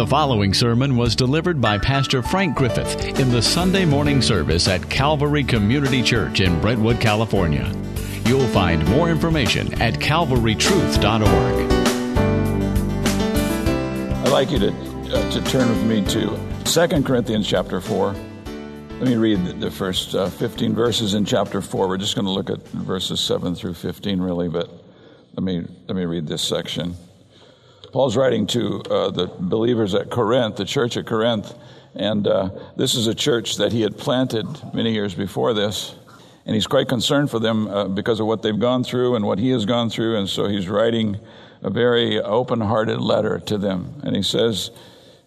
The following sermon was delivered by Pastor Frank Griffith in the Sunday morning service at Calvary Community Church in Brentwood, California. You'll find more information at calvarytruth.org. I'd like you to, uh, to turn with me to 2 Corinthians chapter 4. Let me read the, the first uh, 15 verses in chapter 4. We're just going to look at verses 7 through 15, really, but let me, let me read this section. Paul's writing to uh, the believers at Corinth, the church at Corinth, and uh, this is a church that he had planted many years before this. And he's quite concerned for them uh, because of what they've gone through and what he has gone through. And so he's writing a very open hearted letter to them. And he says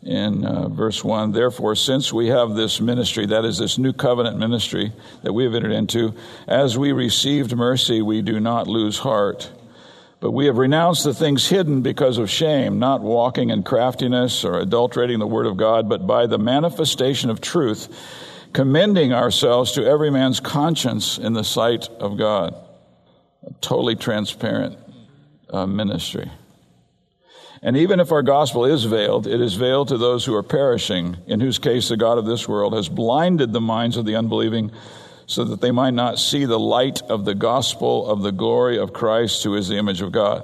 in uh, verse 1 Therefore, since we have this ministry, that is, this new covenant ministry that we have entered into, as we received mercy, we do not lose heart but we have renounced the things hidden because of shame, not walking in craftiness or adulterating the word of God, but by the manifestation of truth, commending ourselves to every man's conscience in the sight of God. A totally transparent uh, ministry. And even if our gospel is veiled, it is veiled to those who are perishing, in whose case the God of this world has blinded the minds of the unbelieving so that they might not see the light of the gospel of the glory of Christ, who is the image of God.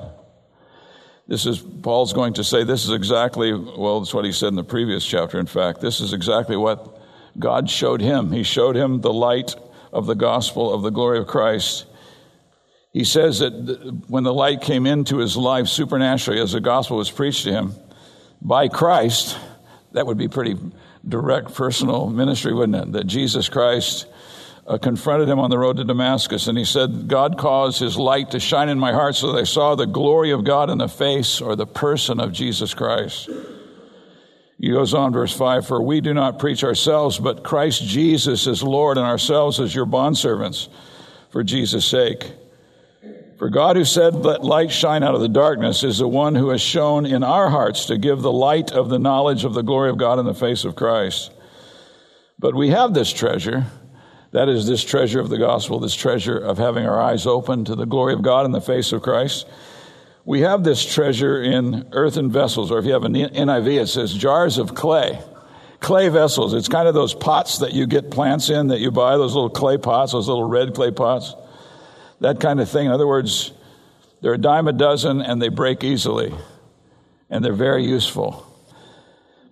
This is, Paul's going to say, this is exactly, well, that's what he said in the previous chapter, in fact. This is exactly what God showed him. He showed him the light of the gospel of the glory of Christ. He says that when the light came into his life supernaturally as the gospel was preached to him by Christ, that would be pretty direct personal ministry, wouldn't it? That Jesus Christ uh, confronted him on the road to Damascus, and he said, God caused his light to shine in my heart so that I saw the glory of God in the face or the person of Jesus Christ. He goes on, verse 5 For we do not preach ourselves, but Christ Jesus is Lord, and ourselves as your bondservants for Jesus' sake. For God, who said, Let light shine out of the darkness, is the one who has shown in our hearts to give the light of the knowledge of the glory of God in the face of Christ. But we have this treasure that is this treasure of the gospel, this treasure of having our eyes open to the glory of God in the face of Christ. We have this treasure in earthen vessels, or if you have an NIV, it says jars of clay. Clay vessels. It's kind of those pots that you get plants in that you buy, those little clay pots, those little red clay pots. That kind of thing. In other words, they're a dime a dozen and they break easily. And they're very useful.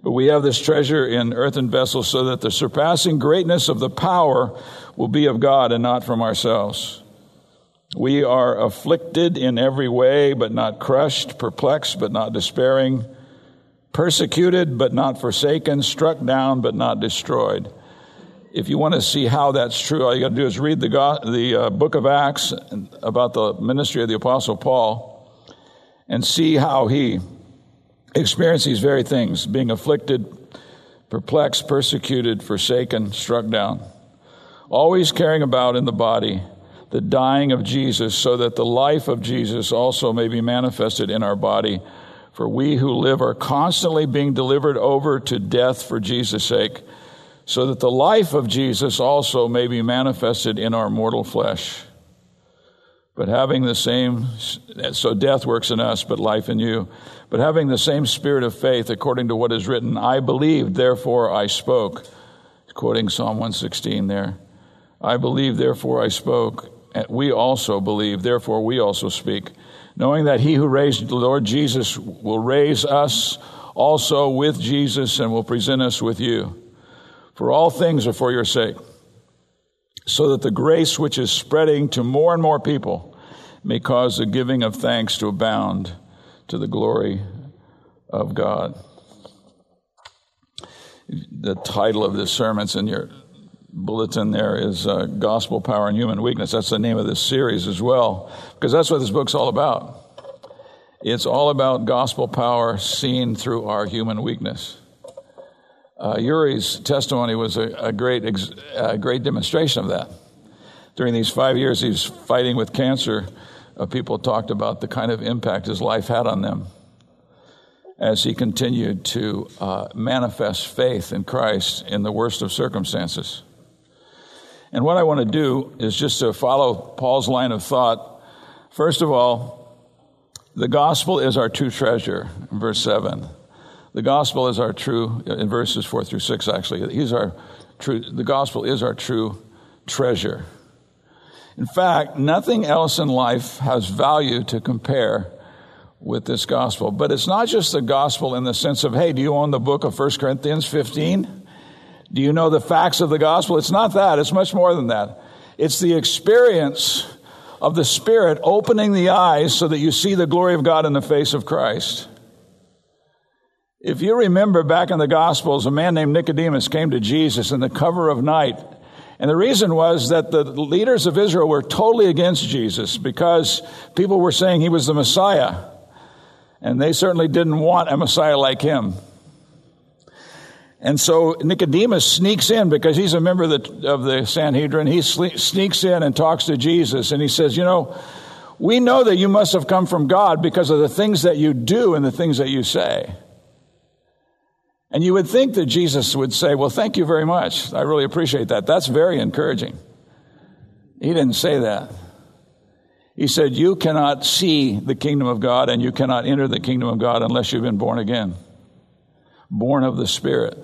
But we have this treasure in earthen vessels so that the surpassing greatness of the power will be of God and not from ourselves. We are afflicted in every way, but not crushed, perplexed, but not despairing, persecuted, but not forsaken, struck down, but not destroyed. If you want to see how that's true, all you got to do is read the, the uh, book of Acts about the ministry of the Apostle Paul and see how he experience these very things being afflicted, perplexed, persecuted, forsaken, struck down. Always carrying about in the body the dying of Jesus, so that the life of Jesus also may be manifested in our body. For we who live are constantly being delivered over to death for Jesus' sake, so that the life of Jesus also may be manifested in our mortal flesh. But having the same, so death works in us, but life in you. But having the same spirit of faith, according to what is written, I believed, therefore I spoke. Quoting Psalm 116 there. I believe, therefore I spoke. We also believe, therefore we also speak. Knowing that he who raised the Lord Jesus will raise us also with Jesus and will present us with you. For all things are for your sake so that the grace which is spreading to more and more people may cause the giving of thanks to abound to the glory of God. The title of this sermon's in your bulletin there is uh, Gospel Power and Human Weakness. That's the name of this series as well, because that's what this book's all about. It's all about gospel power seen through our human weakness. Uh, Yuri's testimony was a, a great, ex, a great demonstration of that. During these five years he was fighting with cancer, uh, people talked about the kind of impact his life had on them as he continued to uh, manifest faith in Christ in the worst of circumstances. And what I want to do is just to follow Paul's line of thought. First of all, the gospel is our true treasure, verse 7. The gospel is our true, in verses 4 through 6, actually, he's our true, the gospel is our true treasure. In fact, nothing else in life has value to compare with this gospel. But it's not just the gospel in the sense of, hey, do you own the book of 1 Corinthians 15? Do you know the facts of the gospel? It's not that. It's much more than that. It's the experience of the Spirit opening the eyes so that you see the glory of God in the face of Christ. If you remember back in the Gospels, a man named Nicodemus came to Jesus in the cover of night. And the reason was that the leaders of Israel were totally against Jesus because people were saying he was the Messiah. And they certainly didn't want a Messiah like him. And so Nicodemus sneaks in because he's a member of the, of the Sanhedrin. He sneaks in and talks to Jesus and he says, You know, we know that you must have come from God because of the things that you do and the things that you say. And you would think that Jesus would say, Well, thank you very much. I really appreciate that. That's very encouraging. He didn't say that. He said, You cannot see the kingdom of God and you cannot enter the kingdom of God unless you've been born again, born of the Spirit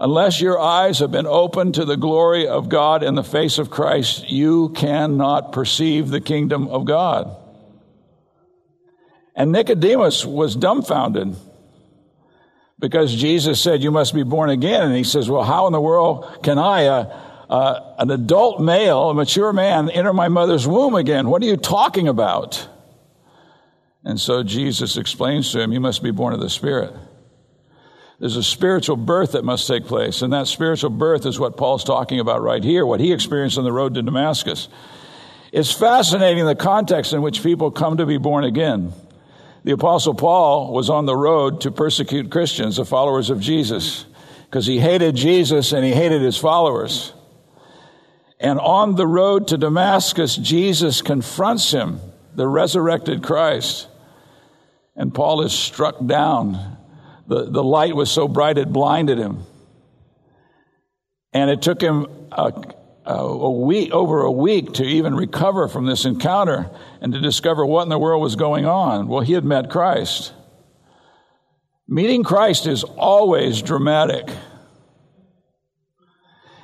unless your eyes have been opened to the glory of God in the face of Christ, you cannot perceive the kingdom of God. And Nicodemus was dumbfounded because Jesus said, You must be born again. And he says, Well, how in the world can I, uh, uh, an adult male, a mature man, enter my mother's womb again? What are you talking about? And so Jesus explains to him, You must be born of the Spirit. There's a spiritual birth that must take place, and that spiritual birth is what Paul's talking about right here, what he experienced on the road to Damascus. It's fascinating the context in which people come to be born again. The Apostle Paul was on the road to persecute Christians, the followers of Jesus, because he hated Jesus and he hated his followers. And on the road to Damascus, Jesus confronts him, the resurrected Christ. And Paul is struck down the, the light was so bright it blinded him. And it took him a, Uh, a, week, over a week to even recover from this encounter and to discover what in the world was going on. Well, he had met Christ. Meeting Christ is always dramatic.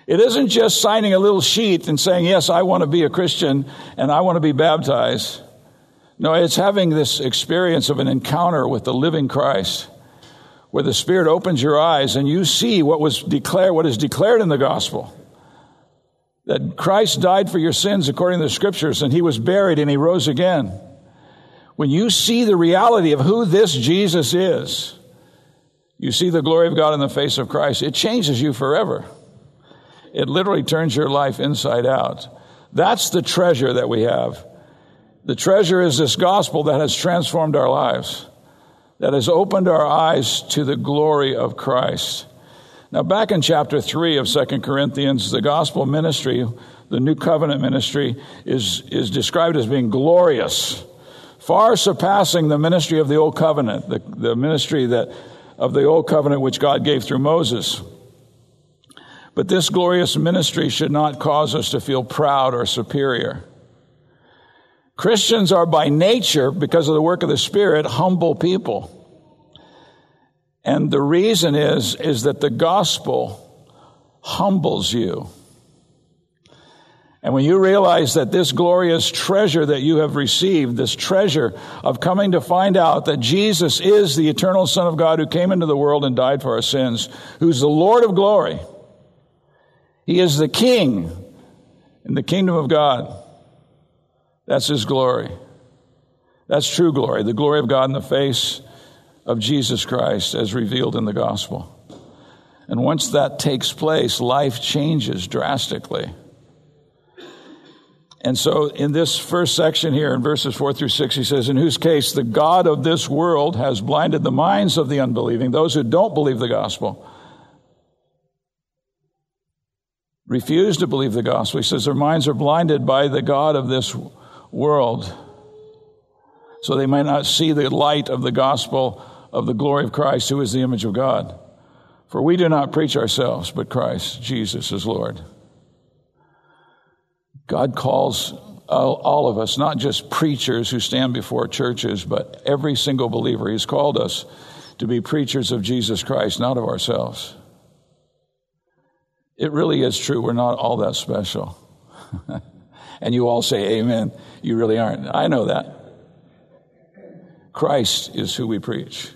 It isn't just signing a little sheet and saying, Yes, I want to be a Christian and I want to be baptized. No, it's having this experience of an encounter with the living Christ where the Spirit opens your eyes and you see what was declared, what is declared in the gospel. That Christ died for your sins according to the scriptures and he was buried and he rose again. When you see the reality of who this Jesus is, you see the glory of God in the face of Christ, it changes you forever. It literally turns your life inside out. That's the treasure that we have. The treasure is this gospel that has transformed our lives that has opened our eyes to the glory of Christ. Now, back in chapter 3 of Second Corinthians, the gospel ministry, the new covenant ministry, is, is described as being glorious, far surpassing the ministry of the old covenant, the, the ministry that, of the old covenant which God gave through Moses. But this glorious ministry should not cause us to feel proud or superior. Christians are by nature, because of the work of the Spirit, humble people. And the reason is, is that the gospel humbles you. And when you realize that this glorious treasure that you have received, this treasure of coming to find out that Jesus is the eternal Son of God who came into the world and died for our sins, who's the Lord of glory, He is the King in the kingdom of God. That's His glory. That's true glory, the glory of God in the face of Jesus Christ as revealed in the gospel. And once that takes place, life changes drastically. And so, in this first section here, in verses 4 through 6, he says, In whose case the God of this world has blinded the minds of the unbelieving, those who don't believe the gospel, refuse to believe the gospel. He says, Their minds are blinded by the God of this world, so they might not see the light of the gospel of the glory of Christ, who is the image of God. For we do not preach ourselves, but Christ, Jesus is Lord. God calls all of us, not just preachers who stand before churches, but every single believer. He's called us to be preachers of Jesus Christ, not of ourselves. It really is true. We're not all that special. and you all say amen. You really aren't. I know that. Christ is who we preach.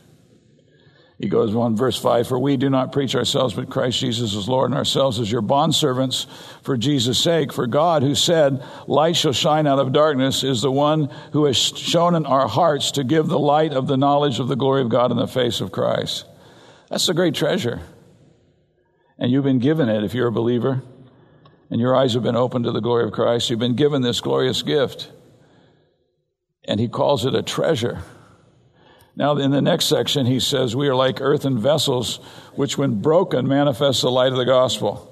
He goes on, verse 5 For we do not preach ourselves, but Christ Jesus is Lord, and ourselves as your bondservants for Jesus' sake. For God, who said, Light shall shine out of darkness, is the one who has shown in our hearts to give the light of the knowledge of the glory of God in the face of Christ. That's a great treasure. And you've been given it if you're a believer, and your eyes have been opened to the glory of Christ. You've been given this glorious gift. And he calls it a treasure. Now, in the next section, he says, We are like earthen vessels, which, when broken, manifest the light of the gospel.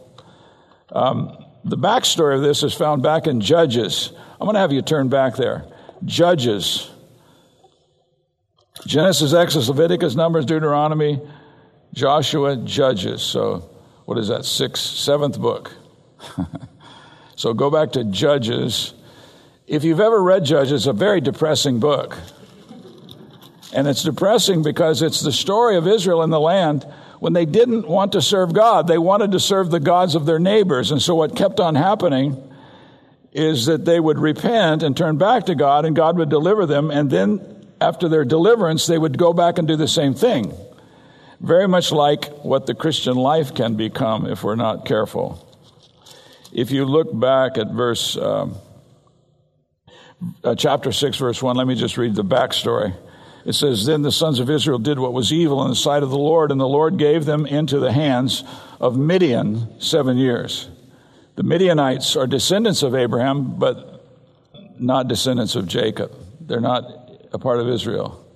Um, the backstory of this is found back in Judges. I'm going to have you turn back there. Judges. Genesis, Exodus, Leviticus, Numbers, Deuteronomy, Joshua, Judges. So, what is that? Sixth, seventh book. so, go back to Judges. If you've ever read Judges, it's a very depressing book. And it's depressing because it's the story of Israel in the land when they didn't want to serve God. They wanted to serve the gods of their neighbors. And so what kept on happening is that they would repent and turn back to God and God would deliver them. And then after their deliverance, they would go back and do the same thing. Very much like what the Christian life can become if we're not careful. If you look back at verse, um, uh, chapter 6, verse 1, let me just read the backstory. It says, Then the sons of Israel did what was evil in the sight of the Lord, and the Lord gave them into the hands of Midian seven years. The Midianites are descendants of Abraham, but not descendants of Jacob. They're not a part of Israel.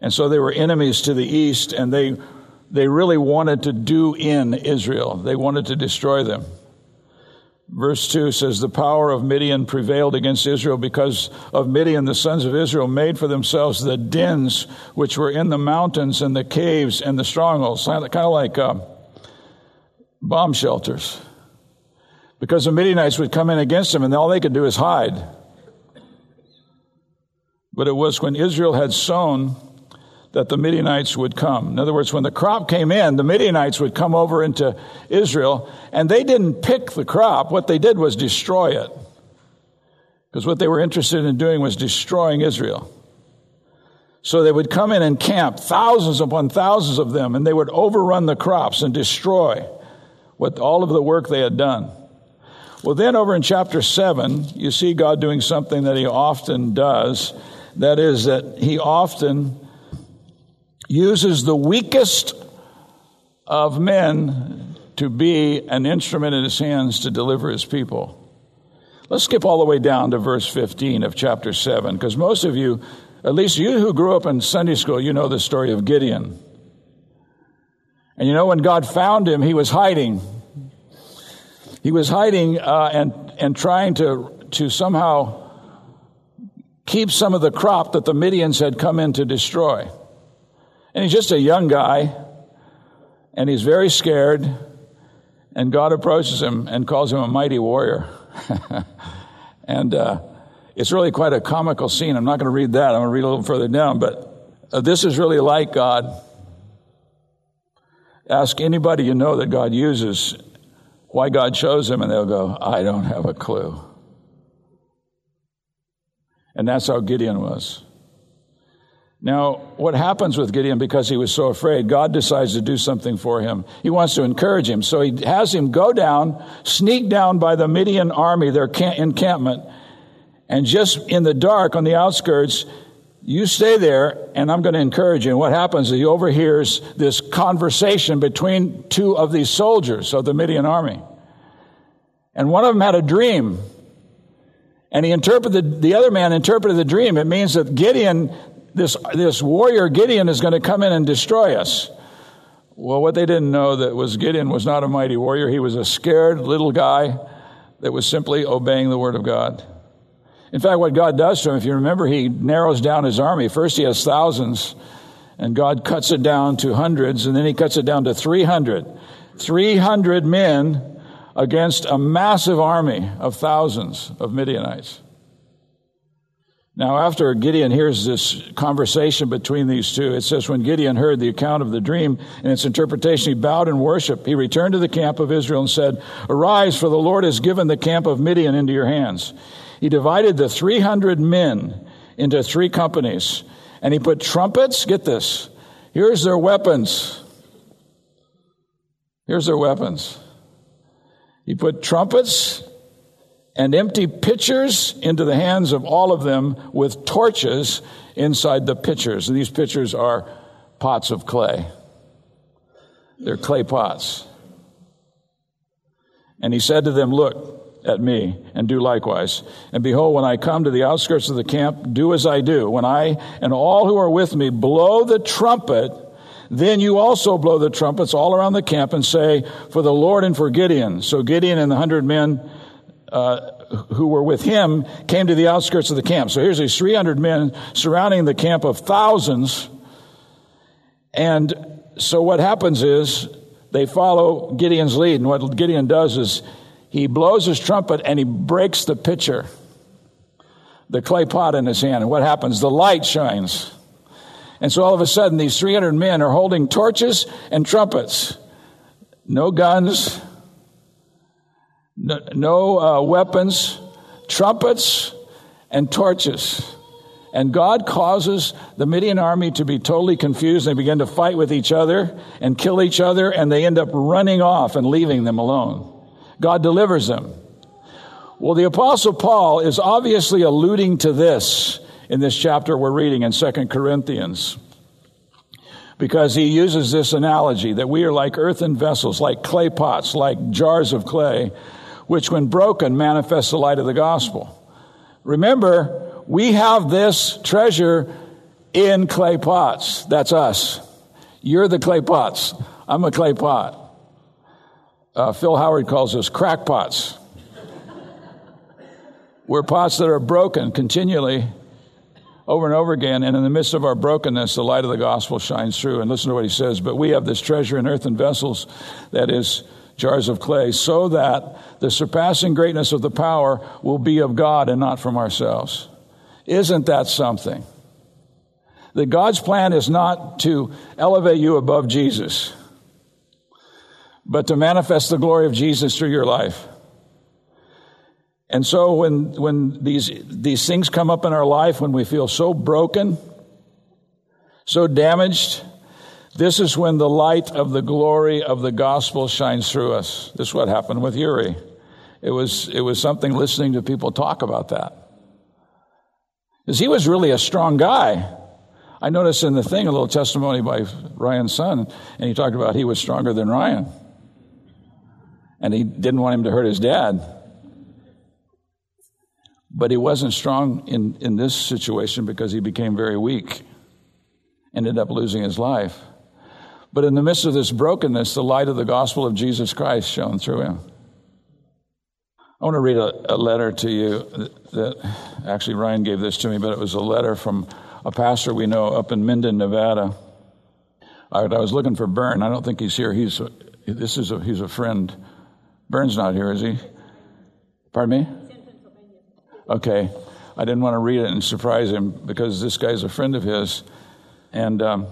And so they were enemies to the east, and they, they really wanted to do in Israel. They wanted to destroy them. Verse 2 says, The power of Midian prevailed against Israel because of Midian. The sons of Israel made for themselves the dens which were in the mountains and the caves and the strongholds, kind of like uh, bomb shelters. Because the Midianites would come in against them and all they could do is hide. But it was when Israel had sown that the Midianites would come. In other words, when the crop came in, the Midianites would come over into Israel, and they didn't pick the crop. What they did was destroy it. Because what they were interested in doing was destroying Israel. So they would come in and camp, thousands upon thousands of them, and they would overrun the crops and destroy what all of the work they had done. Well, then over in chapter 7, you see God doing something that he often does. That is, that he often uses the weakest of men to be an instrument in his hands to deliver his people. Let's skip all the way down to verse 15 of chapter 7, because most of you, at least you who grew up in Sunday school, you know the story of Gideon. And you know, when God found him, he was hiding. He was hiding uh, and, and trying to, to somehow keep some of the crop that the Midians had come in to destroy. And he's just a young guy, and he's very scared. And God approaches him and calls him a mighty warrior. and uh, it's really quite a comical scene. I'm not going to read that. I'm going to read a little further down. But uh, this is really like God. Ask anybody you know that God uses why God chose him, and they'll go, I don't have a clue. And that's how Gideon was. Now, what happens with Gideon because he was so afraid? God decides to do something for him. He wants to encourage him. So he has him go down, sneak down by the Midian army, their encampment, and just in the dark on the outskirts, you stay there and I'm going to encourage you. And what happens is he overhears this conversation between two of these soldiers of the Midian army. And one of them had a dream. And he interpreted, the other man interpreted the dream. It means that Gideon this, this warrior Gideon is going to come in and destroy us. Well, what they didn't know that was Gideon was not a mighty warrior. He was a scared little guy that was simply obeying the word of God. In fact, what God does to him, if you remember, he narrows down his army. First, he has thousands, and God cuts it down to hundreds, and then he cuts it down to 300. 300 men against a massive army of thousands of Midianites. Now, after Gideon hears this conversation between these two, it says, When Gideon heard the account of the dream and its interpretation, he bowed in worship. He returned to the camp of Israel and said, Arise, for the Lord has given the camp of Midian into your hands. He divided the 300 men into three companies, and he put trumpets. Get this. Here's their weapons. Here's their weapons. He put trumpets and empty pitchers into the hands of all of them with torches inside the pitchers. And these pitchers are pots of clay. They're clay pots. And he said to them, Look at me and do likewise. And behold, when I come to the outskirts of the camp, do as I do. When I and all who are with me blow the trumpet, then you also blow the trumpets all around the camp and say, For the Lord and for Gideon. So Gideon and the hundred men uh, who were with him came to the outskirts of the camp. So here's these 300 men surrounding the camp of thousands. And so what happens is they follow Gideon's lead. And what Gideon does is he blows his trumpet and he breaks the pitcher, the clay pot in his hand. And what happens? The light shines. And so all of a sudden, these 300 men are holding torches and trumpets. No guns, no, no uh, weapons, trumpets, and torches. And God causes the Midian army to be totally confused. They begin to fight with each other and kill each other, and they end up running off and leaving them alone. God delivers them. Well, the Apostle Paul is obviously alluding to this in this chapter we're reading in Second Corinthians because he uses this analogy that we are like earthen vessels, like clay pots, like jars of clay which when broken manifests the light of the gospel. Remember, we have this treasure in clay pots. That's us. You're the clay pots. I'm a clay pot. Uh, Phil Howard calls us crackpots. We're pots that are broken continually over and over again, and in the midst of our brokenness, the light of the gospel shines through. And listen to what he says. But we have this treasure in earthen vessels that is jars of clay, so that the surpassing greatness of the power will be of God and not from ourselves. Isn't that something? That God's plan is not to elevate you above Jesus, but to manifest the glory of Jesus through your life. And so when, when these, these things come up in our life, when we feel so broken, so damaged, this is when the light of the glory of the gospel shines through us. This is what happened with Uri. It was, it was something listening to people talk about that. Because he was really a strong guy. I noticed in the thing a little testimony by Ryan's son, and he talked about he was stronger than Ryan. And he didn't want him to hurt his dad. But he wasn't strong in, in this situation because he became very weak, ended up losing his life. But in the midst of this brokenness, the light of the gospel of Jesus Christ shone through him. I want to read a, a letter to you that, that, actually Ryan gave this to me, but it was a letter from a pastor we know up in Minden, Nevada. I, I was looking for Bern. I don't think he's here. He's this is a, he's a friend. Bern's not here, is he? Pardon me? Okay. I didn't want to read it and surprise him because this guy's a friend of his. And um,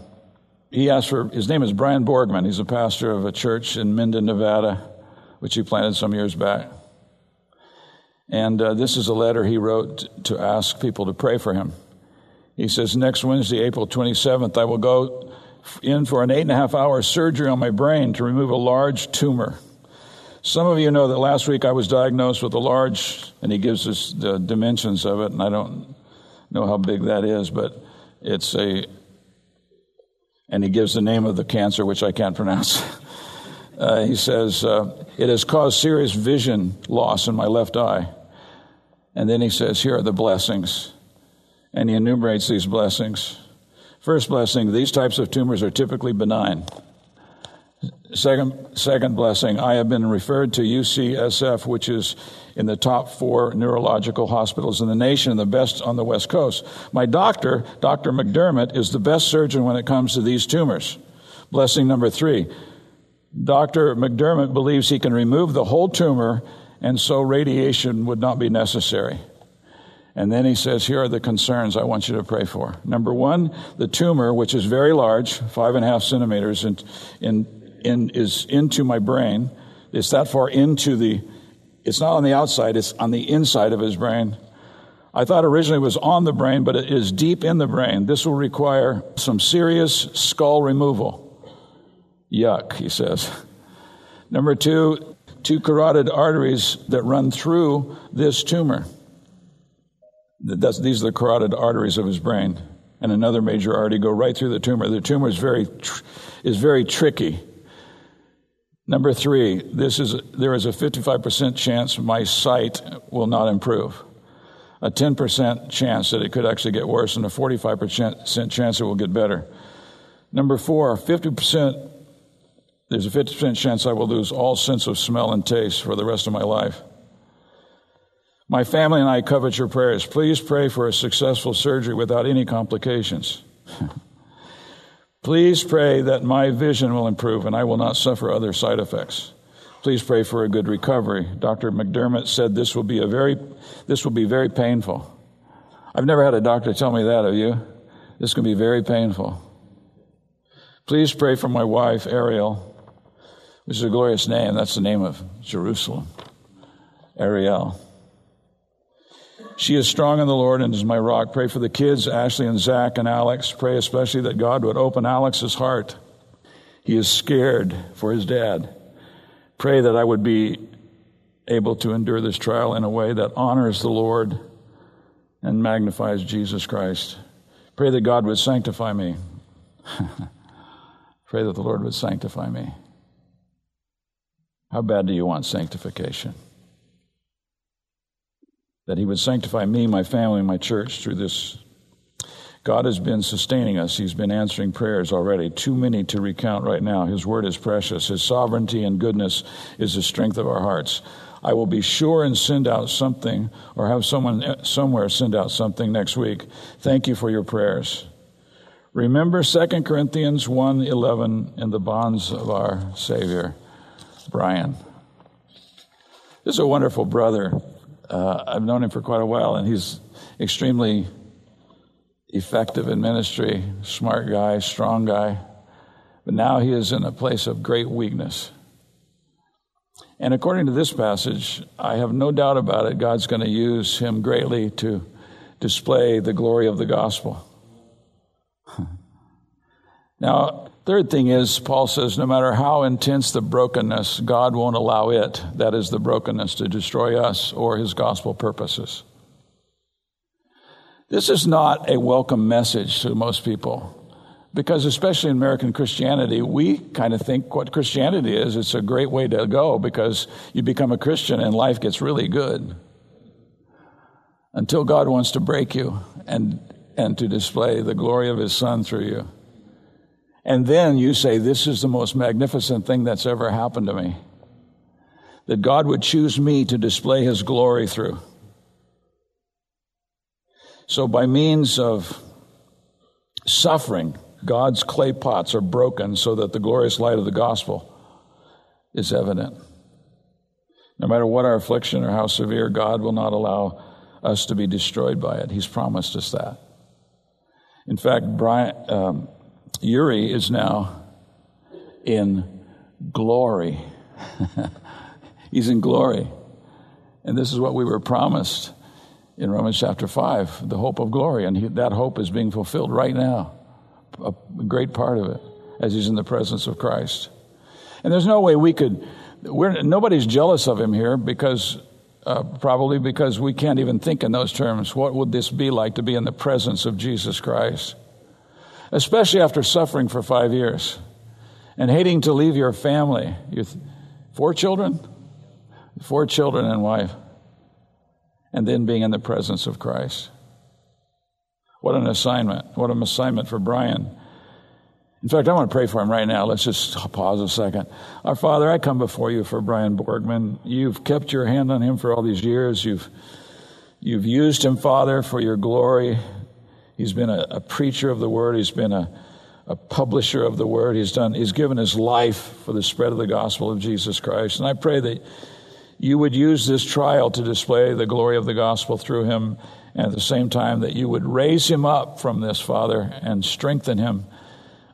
he asked for, his name is Brian Borgman. He's a pastor of a church in Minden, Nevada, which he planted some years back. And uh, this is a letter he wrote to ask people to pray for him. He says, Next Wednesday, April 27th, I will go in for an eight and a half hour surgery on my brain to remove a large tumor. Some of you know that last week I was diagnosed with a large, and he gives us the dimensions of it, and I don't know how big that is, but it's a and he gives the name of the cancer, which I can't pronounce. Uh, he says, uh, It has caused serious vision loss in my left eye. And then he says, Here are the blessings. And he enumerates these blessings. First blessing, these types of tumors are typically benign. Second, second blessing, I have been referred to UCSF, which is in the top four neurological hospitals in the nation, and the best on the West Coast. My doctor, Dr. McDermott, is the best surgeon when it comes to these tumors. Blessing number three, Dr. McDermott believes he can remove the whole tumor and so radiation would not be necessary. And then he says, Here are the concerns I want you to pray for. Number one, the tumor, which is very large, five and a half centimeters, in, in, in, is into my brain. It's that far into the, it's not on the outside, it's on the inside of his brain. I thought originally it was on the brain, but it is deep in the brain. This will require some serious skull removal. Yuck, he says. Number two, two carotid arteries that run through this tumor. That's, these are the carotid arteries of his brain, and another major artery go right through the tumor. The tumor is very, is very tricky. Number three, this is, there is a 55% chance my sight will not improve, a 10% chance that it could actually get worse, and a 45% chance it will get better. Number four, 50%, there's a 50% chance I will lose all sense of smell and taste for the rest of my life. My family and I covet your prayers. Please pray for a successful surgery without any complications. Please pray that my vision will improve and I will not suffer other side effects. Please pray for a good recovery. Dr. McDermott said this will be a very this will be very painful. I've never had a doctor tell me that, have you? This can be very painful. Please pray for my wife, Ariel, which is a glorious name. That's the name of Jerusalem. Ariel. She is strong in the Lord and is my rock. Pray for the kids, Ashley and Zach and Alex. Pray especially that God would open Alex's heart. He is scared for his dad. Pray that I would be able to endure this trial in a way that honors the Lord and magnifies Jesus Christ. Pray that God would sanctify me. Pray that the Lord would sanctify me. How bad do you want sanctification? That He would sanctify me, my family, my church through this. God has been sustaining us. He's been answering prayers already. Too many to recount right now. His word is precious. His sovereignty and goodness is the strength of our hearts. I will be sure and send out something or have someone eh, somewhere send out something next week. Thank you for your prayers. Remember 2 Corinthians 1:11 in the bonds of our Savior, Brian. This is a wonderful brother. Uh, I've known him for quite a while, and he's extremely effective in ministry, smart guy, strong guy. But now he is in a place of great weakness. And according to this passage, I have no doubt about it, God's going to use him greatly to display the glory of the gospel. now, Third thing is, Paul says, no matter how intense the brokenness, God won't allow it, that is the brokenness, to destroy us or his gospel purposes. This is not a welcome message to most people because, especially in American Christianity, we kind of think what Christianity is it's a great way to go because you become a Christian and life gets really good until God wants to break you and, and to display the glory of his Son through you. And then you say, This is the most magnificent thing that's ever happened to me. That God would choose me to display his glory through. So, by means of suffering, God's clay pots are broken so that the glorious light of the gospel is evident. No matter what our affliction or how severe, God will not allow us to be destroyed by it. He's promised us that. In fact, Brian, um, Yuri is now in glory. He's in glory. And this is what we were promised in Romans chapter 5 the hope of glory. And he, that hope is being fulfilled right now, a great part of it, as he's in the presence of Christ. And there's no way we could, we're, nobody's jealous of him here because. Uh, probably because we can't even think in those terms. What would this be like to be in the presence of Jesus Christ? Especially after suffering for five years and hating to leave your family. You four children? Four children and wife. And then being in the presence of Christ. What an assignment. What an assignment for Brian. In fact, I want to pray for him right now. Let's just pause a second. Our Father, I come before you for Brian Borgman. You've kept your hand on him for all these years. You've, you've used him, Father, for your glory. He's been a, a preacher of the word. He's been a, a publisher of the word. He's done, he's given his life for the spread of the gospel of Jesus Christ. And I pray that you would use this trial to display the glory of the gospel through him and at the same time that you would raise him up from this, Father, and strengthen him.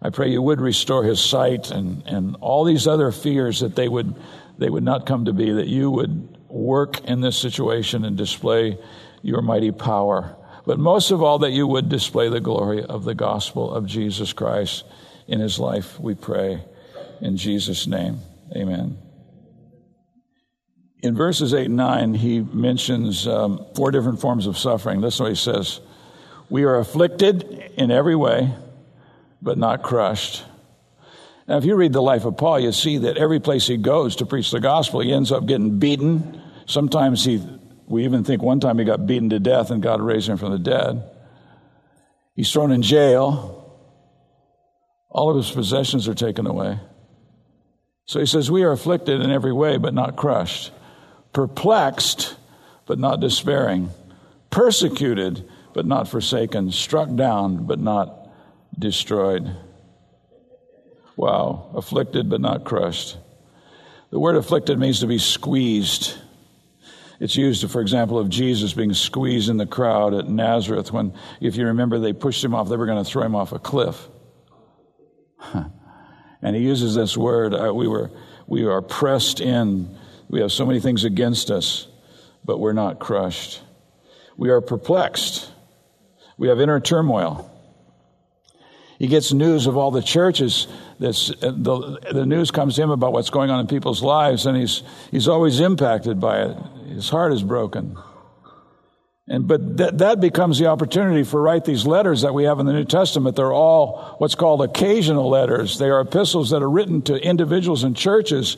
I pray you would restore his sight and, and all these other fears that they would, they would not come to be, that you would work in this situation and display your mighty power. But most of all, that you would display the glory of the gospel of Jesus Christ in his life, we pray. In Jesus' name, amen. In verses 8 and 9, he mentions um, four different forms of suffering. This is what he says We are afflicted in every way, but not crushed. Now, if you read the life of Paul, you see that every place he goes to preach the gospel, he ends up getting beaten. Sometimes he, we even think one time he got beaten to death and God raised him from the dead. He's thrown in jail. All of his possessions are taken away. So he says, We are afflicted in every way, but not crushed perplexed, but not despairing, persecuted, but not forsaken, struck down, but not destroyed. Wow, afflicted, but not crushed. The word afflicted means to be squeezed. It's used, for example, of Jesus being squeezed in the crowd at Nazareth when, if you remember, they pushed him off, they were going to throw him off a cliff. and he uses this word, uh, we, were, we are pressed in we have so many things against us, but we're not crushed. We are perplexed. We have inner turmoil. He gets news of all the churches. This, the, the news comes to him about what's going on in people's lives, and he's, he's always impacted by it. His heart is broken. And, but that, that becomes the opportunity for write these letters that we have in the New Testament. They're all what's called occasional letters. They are epistles that are written to individuals and churches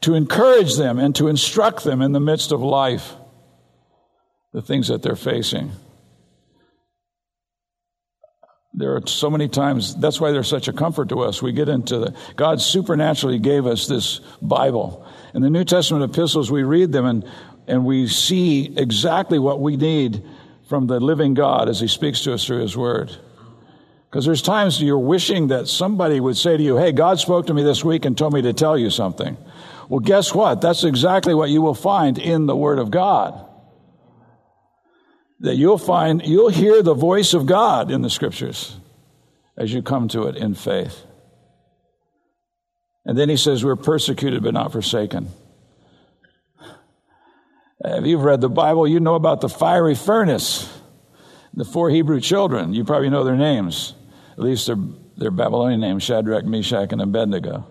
to encourage them and to instruct them in the midst of life, the things that they're facing. There are so many times, that's why they're such a comfort to us. We get into the, God supernaturally gave us this Bible. In the New Testament epistles, we read them and, and we see exactly what we need from the living God as He speaks to us through His Word. Because there's times you're wishing that somebody would say to you, Hey, God spoke to me this week and told me to tell you something. Well, guess what? That's exactly what you will find in the Word of God. That you'll find, you'll hear the voice of God in the Scriptures as you come to it in faith. And then he says, We're persecuted but not forsaken. If you've read the Bible, you know about the fiery furnace, the four Hebrew children. You probably know their names, at least their, their Babylonian names Shadrach, Meshach, and Abednego.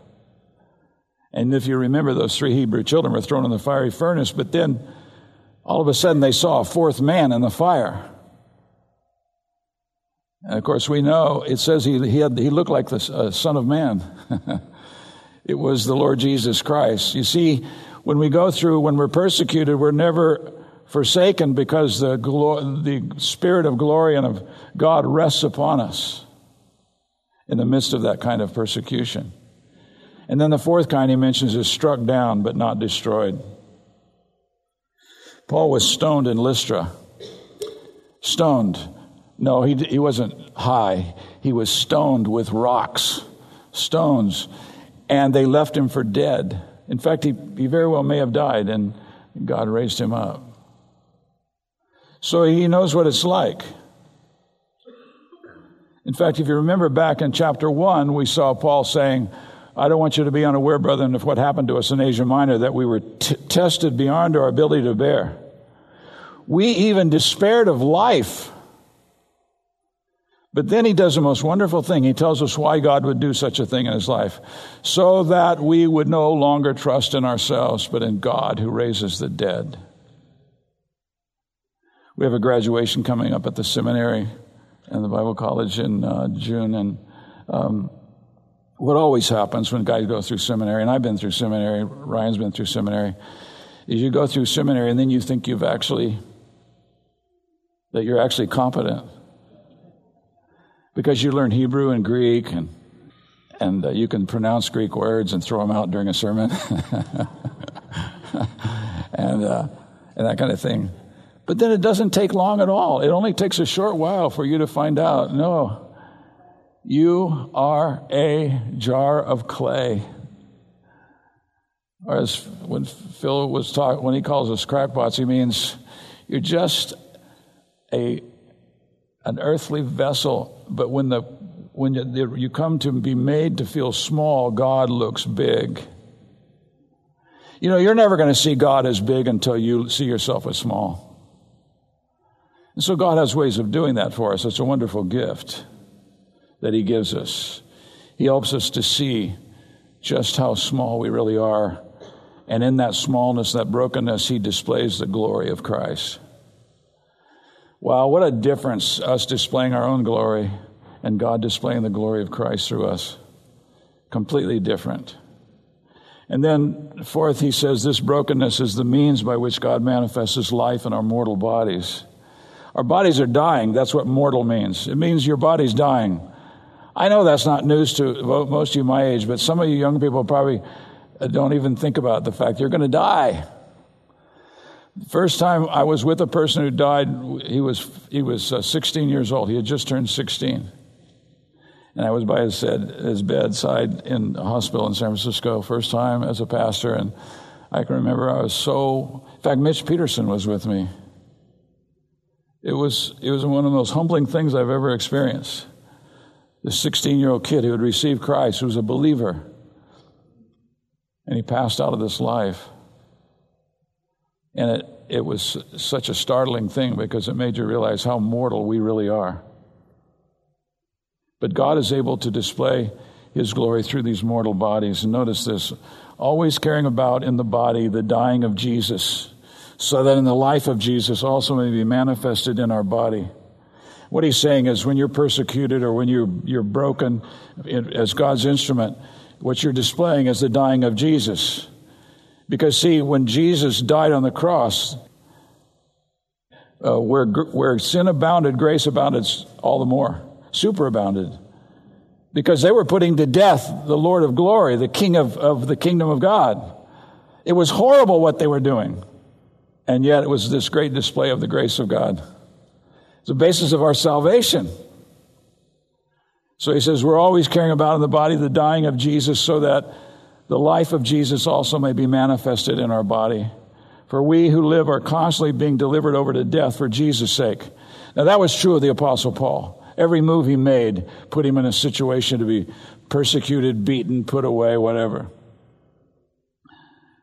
And if you remember, those three Hebrew children were thrown in the fiery furnace, but then all of a sudden they saw a fourth man in the fire. And of course, we know it says he, he, had, he looked like the uh, Son of Man. it was the Lord Jesus Christ. You see, when we go through, when we're persecuted, we're never forsaken because the, the Spirit of glory and of God rests upon us in the midst of that kind of persecution. And then the fourth kind he mentions is struck down but not destroyed. Paul was stoned in Lystra. Stoned. No, he, he wasn't high. He was stoned with rocks, stones, and they left him for dead. In fact, he, he very well may have died, and God raised him up. So he knows what it's like. In fact, if you remember back in chapter 1, we saw Paul saying, I don't want you to be unaware, brethren, of what happened to us in Asia Minor, that we were t- tested beyond our ability to bear. We even despaired of life. But then he does the most wonderful thing. He tells us why God would do such a thing in his life. So that we would no longer trust in ourselves, but in God who raises the dead. We have a graduation coming up at the seminary and the Bible college in uh, June, and um, what always happens when guys go through seminary, and I've been through seminary, Ryan's been through seminary, is you go through seminary and then you think you've actually, that you're actually competent. Because you learn Hebrew and Greek and, and uh, you can pronounce Greek words and throw them out during a sermon and, uh, and that kind of thing. But then it doesn't take long at all. It only takes a short while for you to find out no, you are a jar of clay. Or as when Phil was talking, when he calls us crackpots, he means you're just a, an earthly vessel, but when, the, when you, you come to be made to feel small, God looks big. You know, you're never going to see God as big until you see yourself as small. And so God has ways of doing that for us. It's a wonderful gift that He gives us. He helps us to see just how small we really are. And in that smallness, that brokenness, He displays the glory of Christ. Wow, what a difference us displaying our own glory and God displaying the glory of Christ through us. Completely different. And then, fourth, he says this brokenness is the means by which God manifests his life in our mortal bodies. Our bodies are dying. That's what mortal means. It means your body's dying. I know that's not news to most of you my age, but some of you young people probably uh, don't even think about the fact you're going to die. First time I was with a person who died, he was, he was uh, 16 years old. He had just turned 16. And I was by his, his bedside in a hospital in San Francisco, first time as a pastor. And I can remember I was so, in fact, Mitch Peterson was with me. It was, it was one of the most humbling things I've ever experienced. This 16 year old kid who had received Christ, who was a believer, and he passed out of this life. And it, it was such a startling thing because it made you realize how mortal we really are. But God is able to display his glory through these mortal bodies. And notice this always carrying about in the body the dying of Jesus so that in the life of Jesus also may be manifested in our body. What he's saying is when you're persecuted or when you're, you're broken as God's instrument, what you're displaying is the dying of Jesus. Because, see, when Jesus died on the cross, uh, where, where sin abounded, grace abounded all the more, superabounded. Because they were putting to death the Lord of glory, the King of, of the kingdom of God. It was horrible what they were doing. And yet it was this great display of the grace of God. It's the basis of our salvation. So he says, We're always carrying about in the body the dying of Jesus so that the life of Jesus also may be manifested in our body. For we who live are constantly being delivered over to death for Jesus' sake. Now, that was true of the Apostle Paul. Every move he made put him in a situation to be persecuted, beaten, put away, whatever.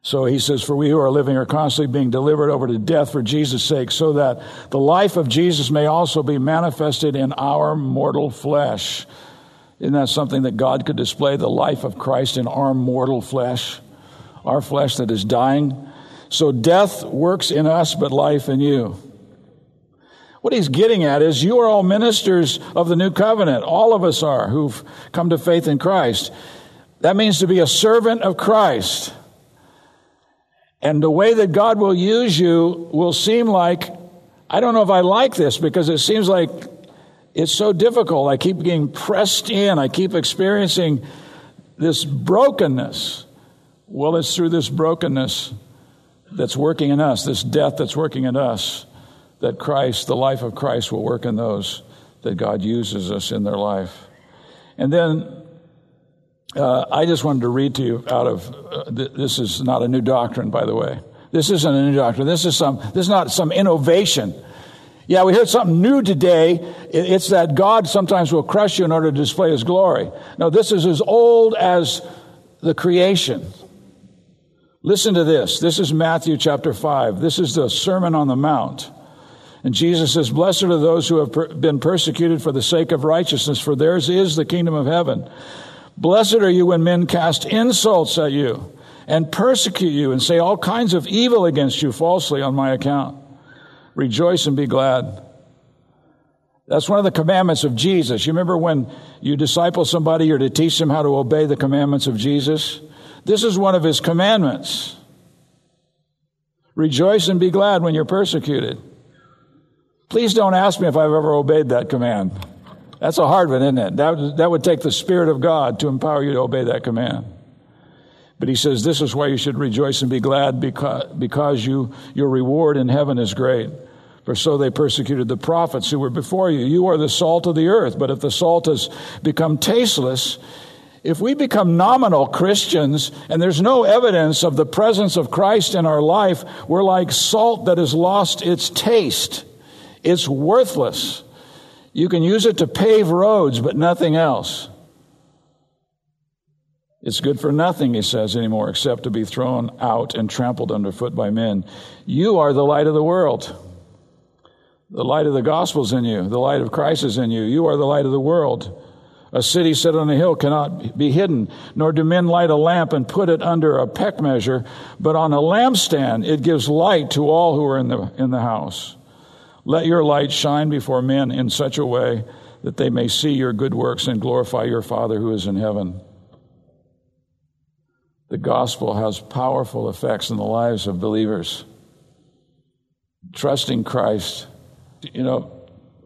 So he says, For we who are living are constantly being delivered over to death for Jesus' sake, so that the life of Jesus may also be manifested in our mortal flesh. Isn't that something that God could display? The life of Christ in our mortal flesh, our flesh that is dying. So death works in us, but life in you. What he's getting at is you are all ministers of the new covenant. All of us are who've come to faith in Christ. That means to be a servant of Christ. And the way that God will use you will seem like, I don't know if I like this because it seems like it's so difficult. I keep getting pressed in, I keep experiencing this brokenness. Well, it's through this brokenness that's working in us, this death that's working in us, that Christ, the life of Christ, will work in those that God uses us in their life. And then uh, I just wanted to read to you out of uh, th- this is not a new doctrine, by the way. This isn't a new doctrine. This is some. This is not some innovation. Yeah, we heard something new today. It's that God sometimes will crush you in order to display His glory. No, this is as old as the creation. Listen to this. This is Matthew chapter 5. This is the Sermon on the Mount. And Jesus says, Blessed are those who have per- been persecuted for the sake of righteousness, for theirs is the kingdom of heaven. Blessed are you when men cast insults at you and persecute you and say all kinds of evil against you falsely on my account. Rejoice and be glad. That's one of the commandments of Jesus. You remember when you disciple somebody, you're to teach them how to obey the commandments of Jesus? This is one of his commandments. Rejoice and be glad when you're persecuted. Please don't ask me if I've ever obeyed that command. That's a hard one, isn't it? That, that would take the Spirit of God to empower you to obey that command. But he says, This is why you should rejoice and be glad because, because you, your reward in heaven is great. For so they persecuted the prophets who were before you. You are the salt of the earth, but if the salt has become tasteless, if we become nominal Christians and there's no evidence of the presence of Christ in our life, we're like salt that has lost its taste. It's worthless. You can use it to pave roads, but nothing else. It's good for nothing, he says, anymore, except to be thrown out and trampled underfoot by men. You are the light of the world. The light of the gospel's in you. The light of Christ is in you. You are the light of the world. A city set on a hill cannot be hidden, nor do men light a lamp and put it under a peck measure, but on a lampstand it gives light to all who are in the, in the house. Let your light shine before men in such a way that they may see your good works and glorify your Father who is in heaven. The gospel has powerful effects in the lives of believers. Trusting Christ, you know,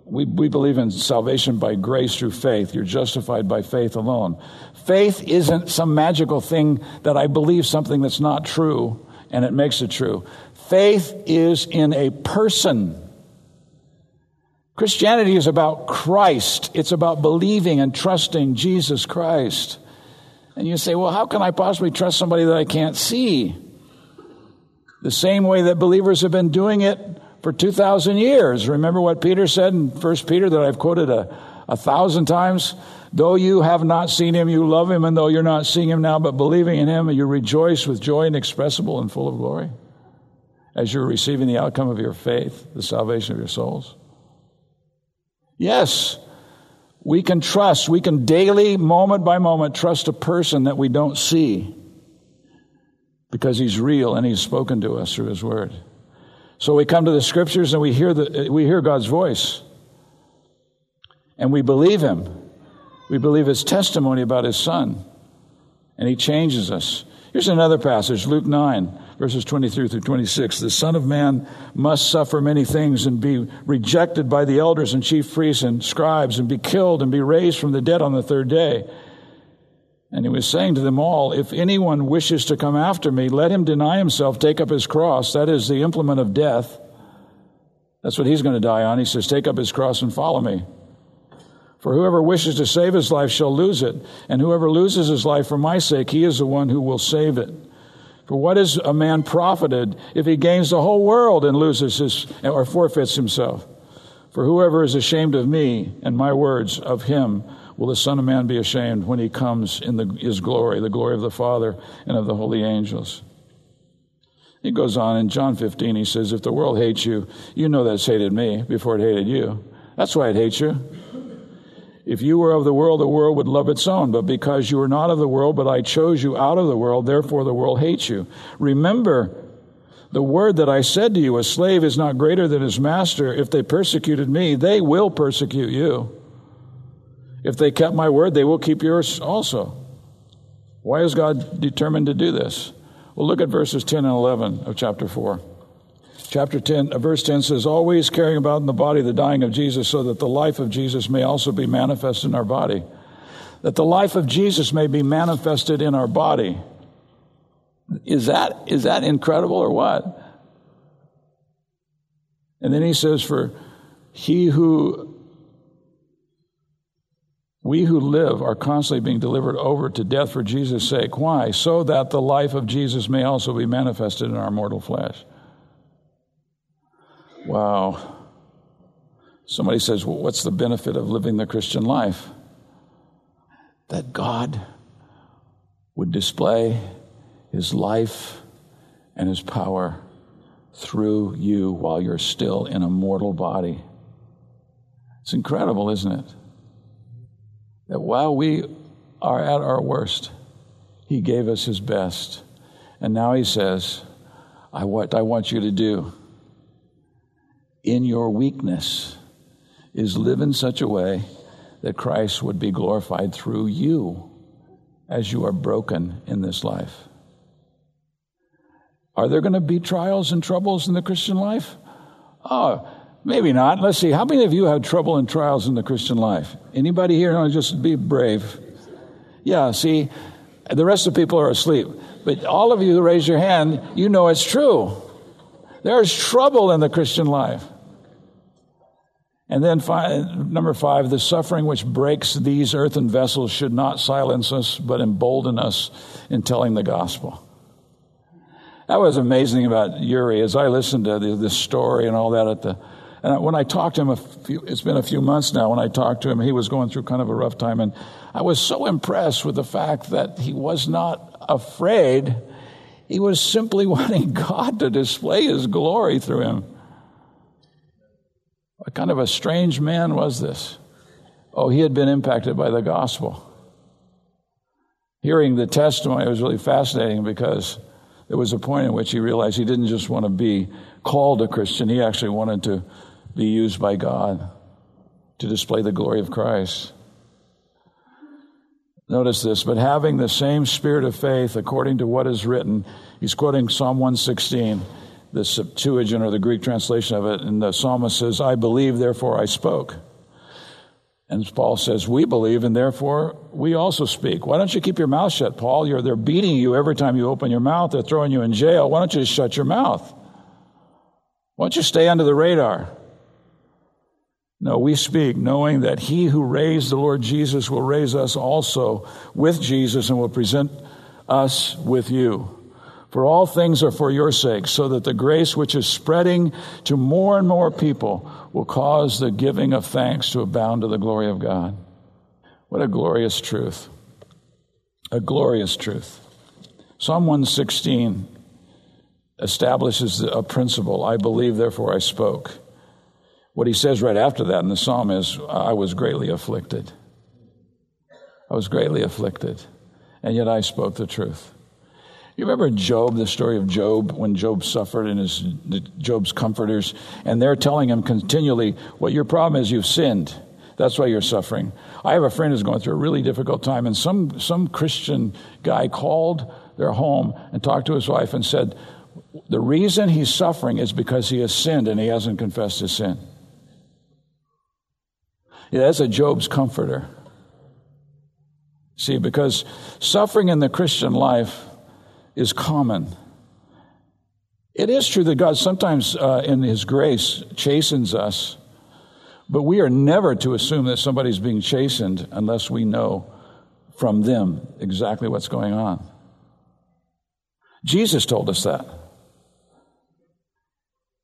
we, we believe in salvation by grace through faith. You're justified by faith alone. Faith isn't some magical thing that I believe something that's not true and it makes it true. Faith is in a person. Christianity is about Christ. It's about believing and trusting Jesus Christ. And you say, well, how can I possibly trust somebody that I can't see? The same way that believers have been doing it for 2,000 years. Remember what Peter said in 1 Peter that I've quoted a, a thousand times? Though you have not seen him, you love him, and though you're not seeing him now, but believing in him, you rejoice with joy inexpressible and full of glory as you're receiving the outcome of your faith, the salvation of your souls. Yes, we can trust, we can daily, moment by moment, trust a person that we don't see because he's real and he's spoken to us through his word. So we come to the scriptures and we hear, the, we hear God's voice. And we believe him. We believe his testimony about his son. And he changes us. Here's another passage, Luke 9, verses 23 through 26. The Son of Man must suffer many things and be rejected by the elders and chief priests and scribes and be killed and be raised from the dead on the third day. And he was saying to them all, If anyone wishes to come after me, let him deny himself, take up his cross. That is the implement of death. That's what he's going to die on. He says, Take up his cross and follow me. For whoever wishes to save his life shall lose it, and whoever loses his life for my sake, he is the one who will save it. For what is a man profited if he gains the whole world and loses his or forfeits himself? For whoever is ashamed of me and my words of him will the Son of Man be ashamed when he comes in the, his glory, the glory of the Father and of the holy angels. He goes on in John 15, he says, If the world hates you, you know that it's hated me before it hated you. That's why it hates you. If you were of the world, the world would love its own. But because you are not of the world, but I chose you out of the world, therefore the world hates you. Remember the word that I said to you, a slave is not greater than his master. If they persecuted me, they will persecute you. If they kept my word, they will keep yours also. Why is God determined to do this? Well, look at verses 10 and 11 of chapter 4. Chapter 10, uh, verse 10 says, Always carrying about in the body the dying of Jesus, so that the life of Jesus may also be manifested in our body. That the life of Jesus may be manifested in our body. Is that, is that incredible or what? And then he says, For he who we who live are constantly being delivered over to death for Jesus' sake. Why? So that the life of Jesus may also be manifested in our mortal flesh. Wow. Somebody says, well, What's the benefit of living the Christian life? That God would display his life and his power through you while you're still in a mortal body. It's incredible, isn't it? that while we are at our worst, He gave us His best. And now He says, I, what I want you to do in your weakness is live in such a way that Christ would be glorified through you as you are broken in this life. Are there going to be trials and troubles in the Christian life? Oh, Maybe not. Let's see. How many of you have trouble and trials in the Christian life? Anybody here? No, just be brave. Yeah, see, the rest of the people are asleep. But all of you who raise your hand, you know it's true. There's trouble in the Christian life. And then five, number five, the suffering which breaks these earthen vessels should not silence us, but embolden us in telling the gospel. That was amazing about Uri. As I listened to this story and all that at the And when I talked to him, a few, it's been a few months now, when I talked to him, he was going through kind of a rough time. And I was so impressed with the fact that he was not afraid. He was simply wanting God to display his glory through him. What kind of a strange man was this? Oh, he had been impacted by the gospel. Hearing the testimony was really fascinating because there was a point in which he realized he didn't just want to be called a Christian, he actually wanted to be used by God to display the glory of Christ. Notice this, but having the same spirit of faith according to what is written, he's quoting Psalm 116, the Septuagint or the Greek translation of it, and the psalmist says, I believe, therefore I spoke. And Paul says, We believe, and therefore we also speak. Why don't you keep your mouth shut, Paul? You're, they're beating you every time you open your mouth. They're throwing you in jail. Why don't you just shut your mouth? Why don't you stay under the radar? No, we speak knowing that he who raised the Lord Jesus will raise us also with Jesus and will present us with you. For all things are for your sake, so that the grace which is spreading to more and more people will cause the giving of thanks to abound to the glory of God. What a glorious truth. A glorious truth. Psalm 116 establishes a principle I believe, therefore I spoke. What he says right after that in the psalm is, I was greatly afflicted. I was greatly afflicted, and yet I spoke the truth. You remember Job, the story of Job, when Job suffered and his Job's comforters, and they're telling him continually, What your problem is, you've sinned. That's why you're suffering. I have a friend who's going through a really difficult time, and some, some Christian guy called their home and talked to his wife and said, The reason he's suffering is because he has sinned and he hasn't confessed his sin. Yeah, that's a Job's comforter. See, because suffering in the Christian life is common. It is true that God sometimes, uh, in His grace, chastens us, but we are never to assume that somebody's being chastened unless we know from them exactly what's going on. Jesus told us that.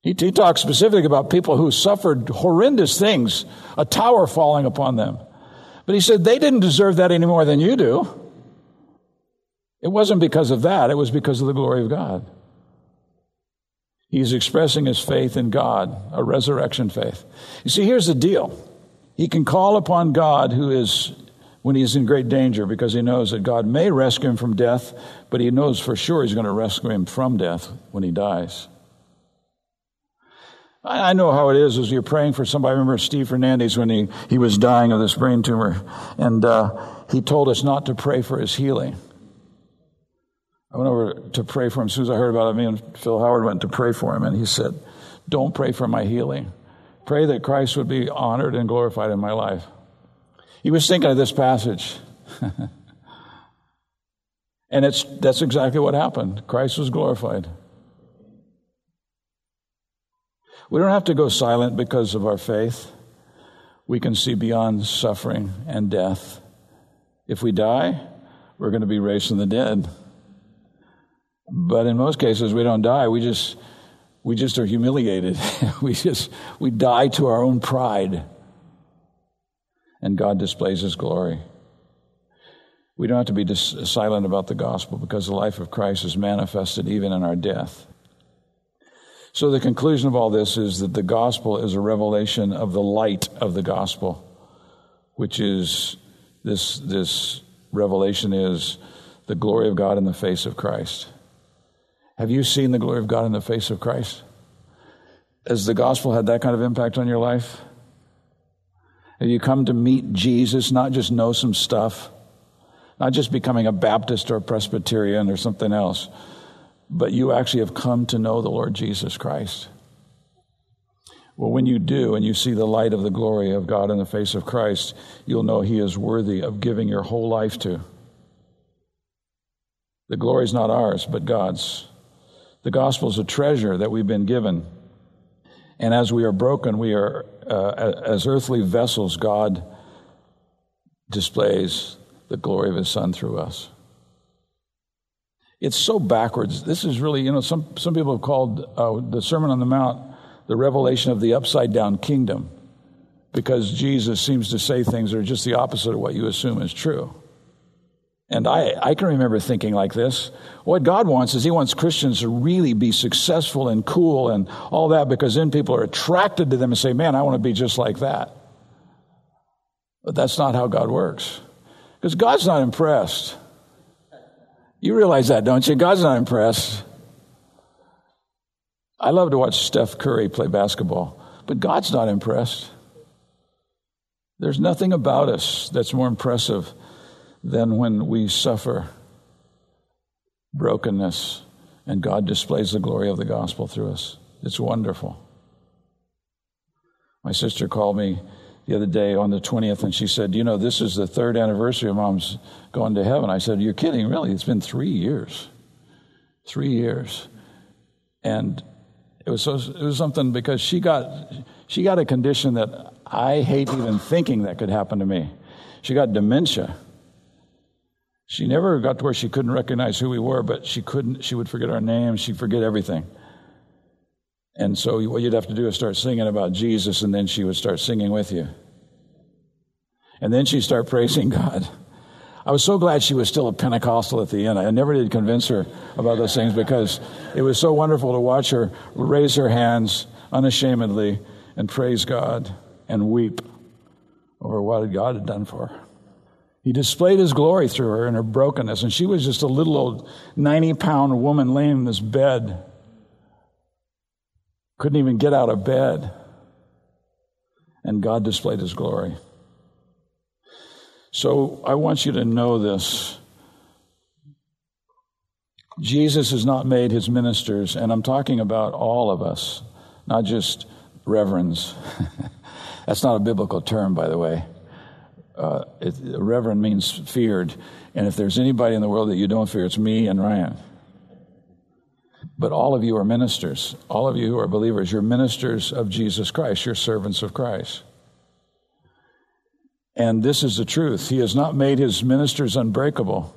He, he talks specifically about people who suffered horrendous things, a tower falling upon them. But he said they didn't deserve that any more than you do. It wasn't because of that, it was because of the glory of God. He's expressing his faith in God, a resurrection faith. You see, here's the deal. He can call upon God who is when he's in great danger because he knows that God may rescue him from death, but he knows for sure he's going to rescue him from death when he dies. I know how it is as you're praying for somebody. I remember Steve Fernandez when he, he was dying of this brain tumor, and uh, he told us not to pray for his healing. I went over to pray for him. As soon as I heard about it, me and Phil Howard went to pray for him, and he said, Don't pray for my healing. Pray that Christ would be honored and glorified in my life. He was thinking of this passage. and it's, that's exactly what happened. Christ was glorified. We don't have to go silent because of our faith. We can see beyond suffering and death. If we die, we're going to be raised from the dead. But in most cases, we don't die. We just, we just are humiliated. we just, we die to our own pride. And God displays His glory. We don't have to be dis- silent about the gospel because the life of Christ is manifested even in our death. So, the conclusion of all this is that the gospel is a revelation of the light of the gospel, which is this, this revelation is the glory of God in the face of Christ. Have you seen the glory of God in the face of Christ? Has the gospel had that kind of impact on your life? Have you come to meet Jesus, not just know some stuff, not just becoming a Baptist or a Presbyterian or something else? but you actually have come to know the Lord Jesus Christ. Well, when you do and you see the light of the glory of God in the face of Christ, you'll know He is worthy of giving your whole life to. The glory is not ours, but God's. The gospel is a treasure that we've been given. And as we are broken, we are, uh, as earthly vessels, God displays the glory of His Son through us. It's so backwards. This is really, you know, some, some people have called uh, the Sermon on the Mount the revelation of the upside down kingdom because Jesus seems to say things that are just the opposite of what you assume is true. And I, I can remember thinking like this. What God wants is He wants Christians to really be successful and cool and all that because then people are attracted to them and say, man, I want to be just like that. But that's not how God works. Because God's not impressed. You realize that, don't you? God's not impressed. I love to watch Steph Curry play basketball, but God's not impressed. There's nothing about us that's more impressive than when we suffer brokenness and God displays the glory of the gospel through us. It's wonderful. My sister called me the other day on the 20th and she said, You know, this is the third anniversary of mom's going to heaven. I said, You're kidding, really? It's been three years. Three years. And it was, so, it was something because she got, she got a condition that I hate even thinking that could happen to me. She got dementia. She never got to where she couldn't recognize who we were, but she couldn't, she would forget our names, she'd forget everything. And so what you'd have to do is start singing about Jesus, and then she would start singing with you. And then she'd start praising God. I was so glad she was still a Pentecostal at the end. I never did convince her about those things because it was so wonderful to watch her raise her hands unashamedly and praise God and weep over what God had done for her. He displayed his glory through her in her brokenness, and she was just a little old 90 pound woman laying in this bed. Couldn't even get out of bed. And God displayed his glory. So I want you to know this. Jesus has not made his ministers, and I'm talking about all of us, not just reverends. That's not a biblical term, by the way uh, it, reverend means feared. And if there's anybody in the world that you don't fear, it's me and Ryan. But all of you are ministers. All of you who are believers, you're ministers of Jesus Christ. You're servants of Christ. And this is the truth. He has not made his ministers unbreakable,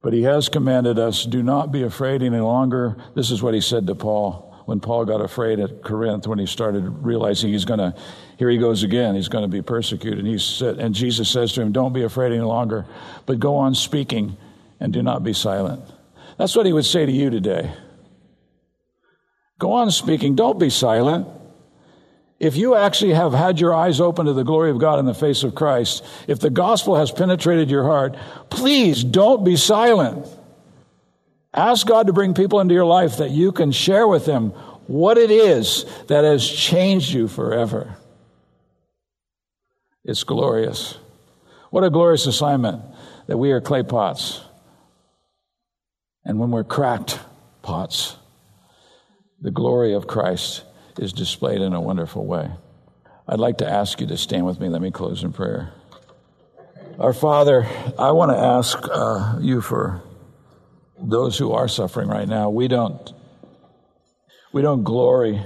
but he has commanded us do not be afraid any longer. This is what he said to Paul when Paul got afraid at Corinth when he started realizing he's going to, here he goes again, he's going to be persecuted. And, he said, and Jesus says to him, Don't be afraid any longer, but go on speaking and do not be silent. That's what he would say to you today. Go on speaking, don't be silent. If you actually have had your eyes open to the glory of God in the face of Christ, if the gospel has penetrated your heart, please don't be silent. Ask God to bring people into your life that you can share with them what it is that has changed you forever. It's glorious. What a glorious assignment that we are clay pots. And when we're cracked pots, the glory of Christ is displayed in a wonderful way. I'd like to ask you to stand with me. Let me close in prayer. Our Father, I want to ask uh, you for those who are suffering right now. We don't, we don't glory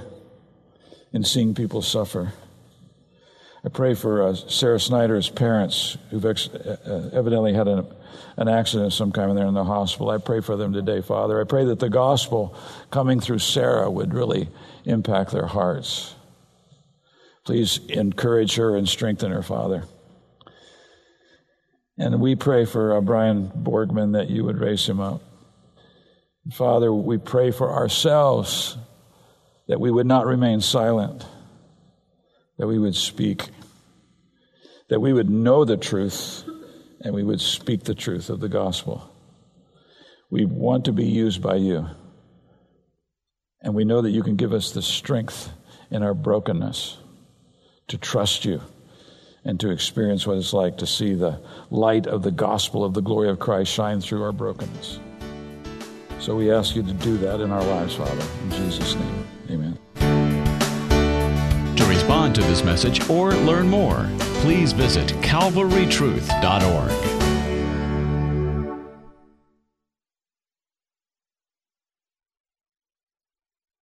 in seeing people suffer. I pray for uh, Sarah Snyder's parents who've ex- uh, evidently had an, an accident of some kind and they're in the hospital. I pray for them today, Father. I pray that the gospel coming through Sarah would really impact their hearts. Please encourage her and strengthen her, Father. And we pray for uh, Brian Borgman that you would raise him up. Father, we pray for ourselves that we would not remain silent, that we would speak, that we would know the truth, and we would speak the truth of the gospel. We want to be used by you. And we know that you can give us the strength in our brokenness to trust you and to experience what it's like to see the light of the gospel of the glory of Christ shine through our brokenness. So we ask you to do that in our lives, Father. In Jesus' name, amen. To respond to this message or learn more, please visit calvarytruth.org.